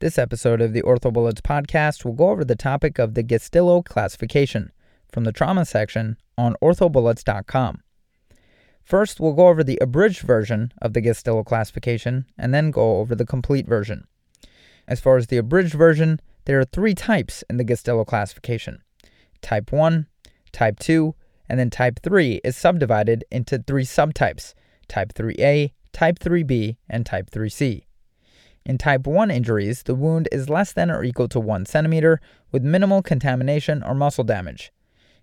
This episode of the OrthoBullets podcast will go over the topic of the Gustilo classification from the trauma section on orthobullets.com. First, we'll go over the abridged version of the Gustilo classification and then go over the complete version. As far as the abridged version, there are three types in the Gustilo classification Type 1, Type 2, and then Type 3 is subdivided into three subtypes Type 3A, Type 3B, and Type 3C. In type 1 injuries, the wound is less than or equal to 1 centimeter with minimal contamination or muscle damage.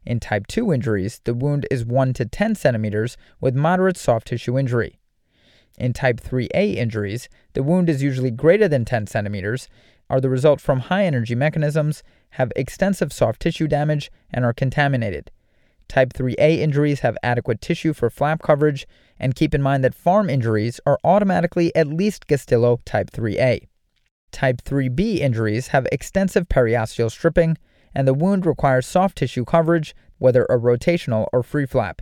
In type 2 injuries, the wound is 1 to 10 centimeters with moderate soft tissue injury. In type 3A injuries, the wound is usually greater than 10 centimeters, are the result from high energy mechanisms, have extensive soft tissue damage, and are contaminated. Type 3A injuries have adequate tissue for flap coverage, and keep in mind that farm injuries are automatically at least Gustilo type 3A. Type 3B injuries have extensive periosteal stripping, and the wound requires soft tissue coverage, whether a rotational or free flap.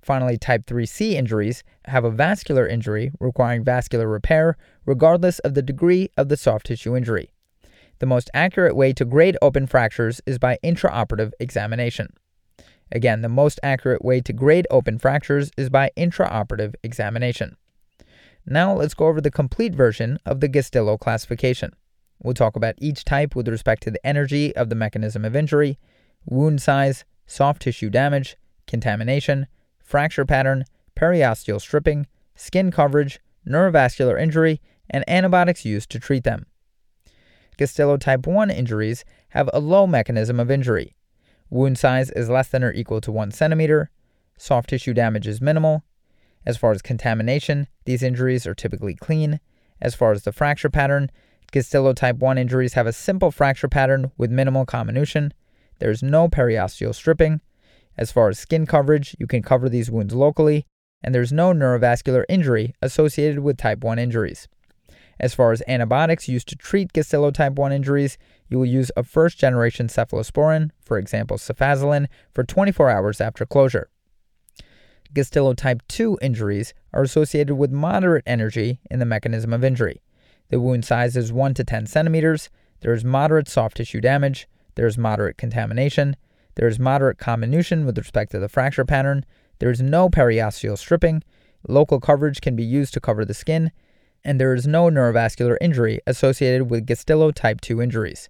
Finally, type 3C injuries have a vascular injury requiring vascular repair, regardless of the degree of the soft tissue injury. The most accurate way to grade open fractures is by intraoperative examination. Again, the most accurate way to grade open fractures is by intraoperative examination. Now let's go over the complete version of the Gustilo classification. We'll talk about each type with respect to the energy of the mechanism of injury, wound size, soft tissue damage, contamination, fracture pattern, periosteal stripping, skin coverage, neurovascular injury, and antibiotics used to treat them. Gustilo type 1 injuries have a low mechanism of injury, Wound size is less than or equal to 1 centimeter. Soft tissue damage is minimal. As far as contamination, these injuries are typically clean. As far as the fracture pattern, Gustilo type 1 injuries have a simple fracture pattern with minimal comminution. There's no periosteal stripping. As far as skin coverage, you can cover these wounds locally, and there's no neurovascular injury associated with type 1 injuries. As far as antibiotics used to treat Gustilo type 1 injuries, you will use a first generation cephalosporin, for example cefazolin, for 24 hours after closure. Gustilo type 2 injuries are associated with moderate energy in the mechanism of injury. The wound size is 1 to 10 centimeters, there is moderate soft tissue damage, there is moderate contamination, there is moderate comminution with respect to the fracture pattern, there is no periosteal stripping, local coverage can be used to cover the skin, and there is no neurovascular injury associated with Gustilo type 2 injuries.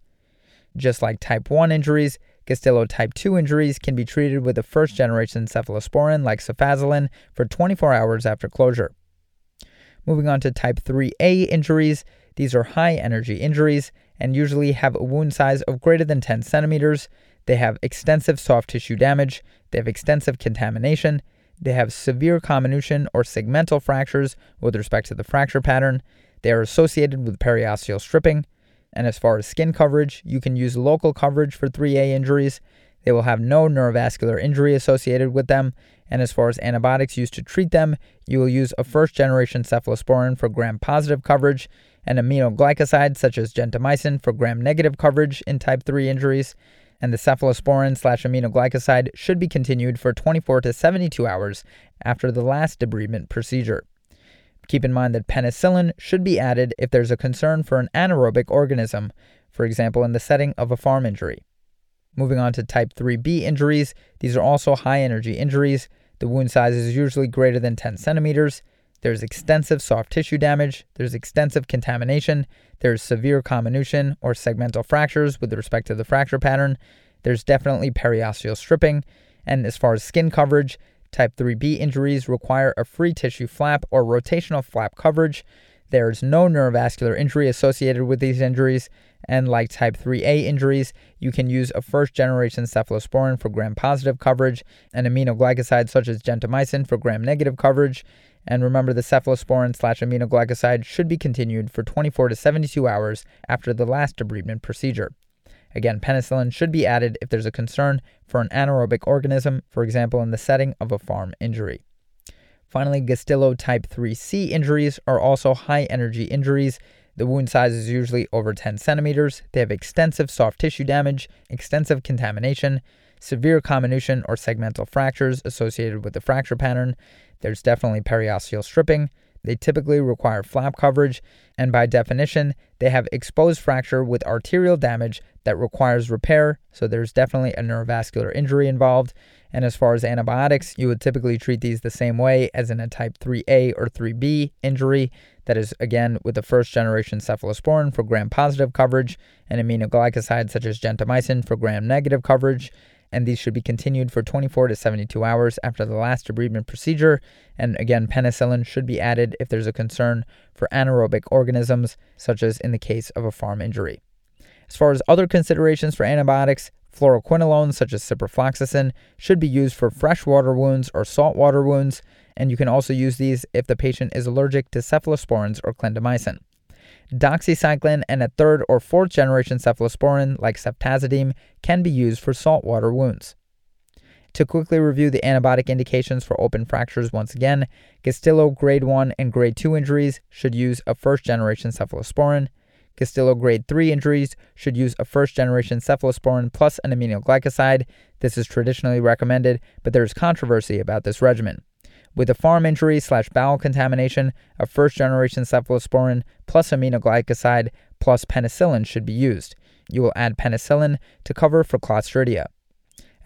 Just like type 1 injuries, Gustilo type 2 injuries can be treated with a first generation cephalosporin like cefazolin for 24 hours after closure. Moving on to type 3A injuries, these are high energy injuries and usually have a wound size of greater than 10 centimeters. They have extensive soft tissue damage, they have extensive contamination, they have severe comminution or segmental fractures with respect to the fracture pattern. They are associated with periosteal stripping. And as far as skin coverage, you can use local coverage for 3A injuries. They will have no neurovascular injury associated with them. And as far as antibiotics used to treat them, you will use a first generation cephalosporin for gram positive coverage and aminoglycoside such as gentamicin for gram negative coverage in type 3 injuries and the cephalosporin slash aminoglycoside should be continued for 24 to 72 hours after the last debridement procedure. Keep in mind that penicillin should be added if there's a concern for an anaerobic organism, for example, in the setting of a farm injury. Moving on to type 3B injuries, these are also high energy injuries. The wound size is usually greater than 10 centimeters. There's extensive soft tissue damage, there's extensive contamination, there's severe comminution or segmental fractures with respect to the fracture pattern, there's definitely periosteal stripping, and as far as skin coverage, type 3B injuries require a free tissue flap or rotational flap coverage. There's no neurovascular injury associated with these injuries, and like type 3A injuries, you can use a first generation cephalosporin for gram positive coverage and aminoglycosides such as gentamicin for gram negative coverage. And remember, the cephalosporin slash aminoglycoside should be continued for 24 to 72 hours after the last debridement procedure. Again, penicillin should be added if there's a concern for an anaerobic organism, for example, in the setting of a farm injury. Finally, Gustilo type 3C injuries are also high energy injuries. The wound size is usually over 10 centimeters. They have extensive soft tissue damage, extensive contamination, severe comminution or segmental fractures associated with the fracture pattern, there's definitely periosteal stripping. They typically require flap coverage, and by definition, they have exposed fracture with arterial damage that requires repair, so there's definitely a neurovascular injury involved. And as far as antibiotics, you would typically treat these the same way as in a type 3A or 3B injury. That is, again, with the first generation cephalosporin for gram positive coverage and aminoglycosides such as gentamicin for gram negative coverage and these should be continued for 24 to 72 hours after the last debridement procedure. And again, penicillin should be added if there's a concern for anaerobic organisms, such as in the case of a farm injury. As far as other considerations for antibiotics, fluoroquinolones such as ciprofloxacin should be used for freshwater wounds or saltwater wounds, and you can also use these if the patient is allergic to cephalosporins or clindamycin. Doxycycline and a third or fourth generation cephalosporin like ceftazidime can be used for saltwater wounds. To quickly review the antibiotic indications for open fractures once again, Gustilo grade 1 and grade 2 injuries should use a first generation cephalosporin. Gustilo grade 3 injuries should use a first generation cephalosporin plus an aminoglycoside. This is traditionally recommended, but there is controversy about this regimen. With a farm injury slash bowel contamination, a first generation cephalosporin plus aminoglycoside plus penicillin should be used. You will add penicillin to cover for Clostridia.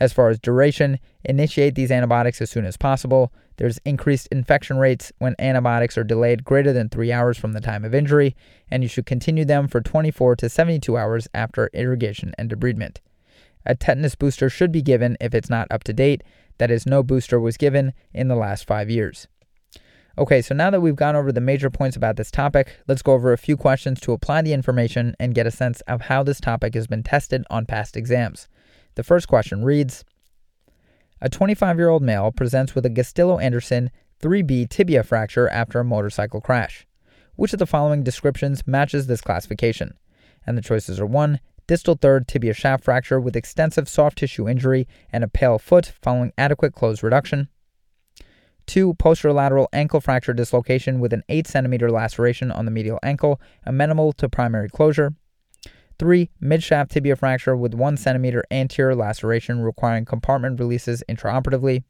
As far as duration, initiate these antibiotics as soon as possible. There's increased infection rates when antibiotics are delayed greater than three hours from the time of injury, and you should continue them for 24 to 72 hours after irrigation and debridement. A tetanus booster should be given if it's not up to date, that is, no booster was given in the last five years. Okay, so now that we've gone over the major points about this topic, let's go over a few questions to apply the information and get a sense of how this topic has been tested on past exams. The first question reads A 25 year old male presents with a Gustilo Anderson 3B tibia fracture after a motorcycle crash. Which of the following descriptions matches this classification? And the choices are 1 distal third tibia shaft fracture with extensive soft tissue injury and a pale foot following adequate closed reduction. 2. Posterolateral ankle fracture dislocation with an 8 cm laceration on the medial ankle, amenable to primary closure. 3. Midshaft tibia fracture with 1 cm anterior laceration requiring compartment releases intraoperatively.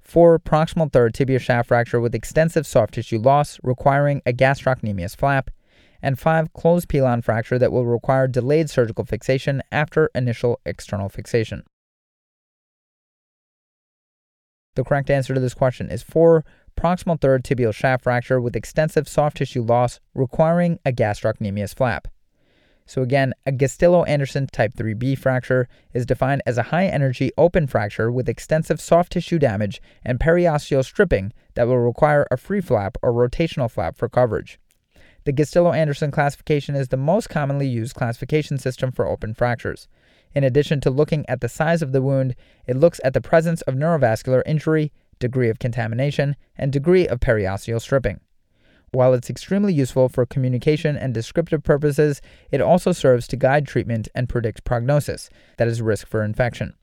4. Proximal third tibia shaft fracture with extensive soft tissue loss requiring a gastrocnemius flap and five, closed pilon fracture that will require delayed surgical fixation after initial external fixation. The correct answer to this question is 4. Proximal third tibial shaft fracture with extensive soft tissue loss requiring a gastrocnemius flap. So, again, a Gustilo Anderson type 3B fracture is defined as a high energy open fracture with extensive soft tissue damage and periosteal stripping that will require a free flap or rotational flap for coverage. The Gustilo Anderson classification is the most commonly used classification system for open fractures. In addition to looking at the size of the wound, it looks at the presence of neurovascular injury, degree of contamination, and degree of periosteal stripping. While it's extremely useful for communication and descriptive purposes, it also serves to guide treatment and predict prognosis, that is, risk for infection.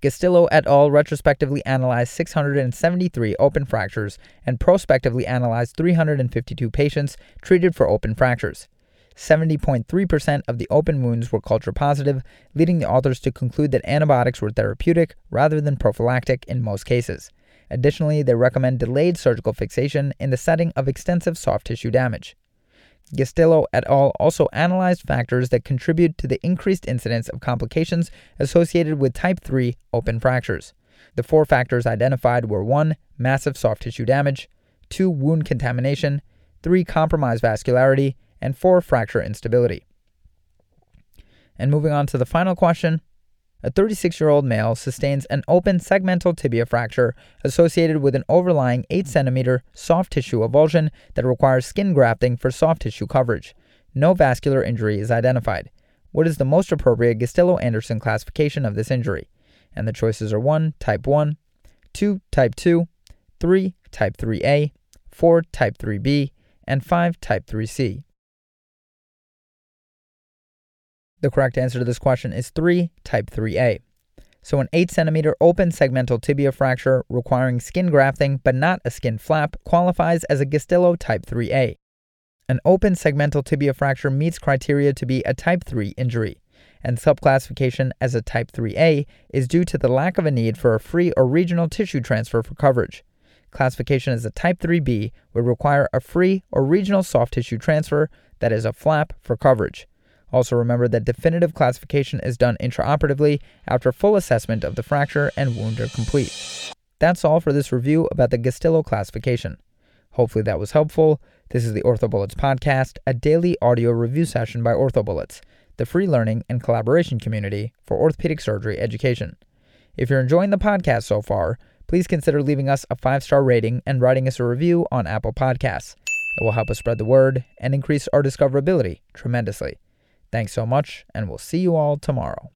Gustilo et al. retrospectively analyzed 673 open fractures and prospectively analyzed 352 patients treated for open fractures. 70.3% of the open wounds were culture positive, leading the authors to conclude that antibiotics were therapeutic rather than prophylactic in most cases. Additionally, they recommend delayed surgical fixation in the setting of extensive soft tissue damage. Gustilo et al. also analyzed factors that contribute to the increased incidence of complications associated with type 3 open fractures. The four factors identified were 1. Massive soft tissue damage, 2. Wound contamination, 3. Compromised vascularity, and 4. Fracture instability. And moving on to the final question a 36 year old male sustains an open segmental tibia fracture associated with an overlying 8 cm soft tissue avulsion that requires skin grafting for soft tissue coverage. No vascular injury is identified. What is the most appropriate Gustilo Anderson classification of this injury? And the choices are 1. Type 1, 2. Type 2, 3. Type 3A, 4. Type 3B, and 5. Type 3C. The correct answer to this question is 3, type 3A. So, an 8 centimeter open segmental tibia fracture requiring skin grafting but not a skin flap qualifies as a Gustilo type 3A. An open segmental tibia fracture meets criteria to be a type 3 injury, and subclassification as a type 3A is due to the lack of a need for a free or regional tissue transfer for coverage. classification as a Type 3B would require a free or regional soft tissue transfer that is a flap for coverage. Also, remember that definitive classification is done intraoperatively after full assessment of the fracture and wound are complete. That's all for this review about the Gustilo classification. Hopefully, that was helpful. This is the OrthoBullets podcast, a daily audio review session by OrthoBullets, the free learning and collaboration community for orthopedic surgery education. If you're enjoying the podcast so far, please consider leaving us a five star rating and writing us a review on Apple Podcasts. It will help us spread the word and increase our discoverability tremendously. Thanks so much, and we'll see you all tomorrow.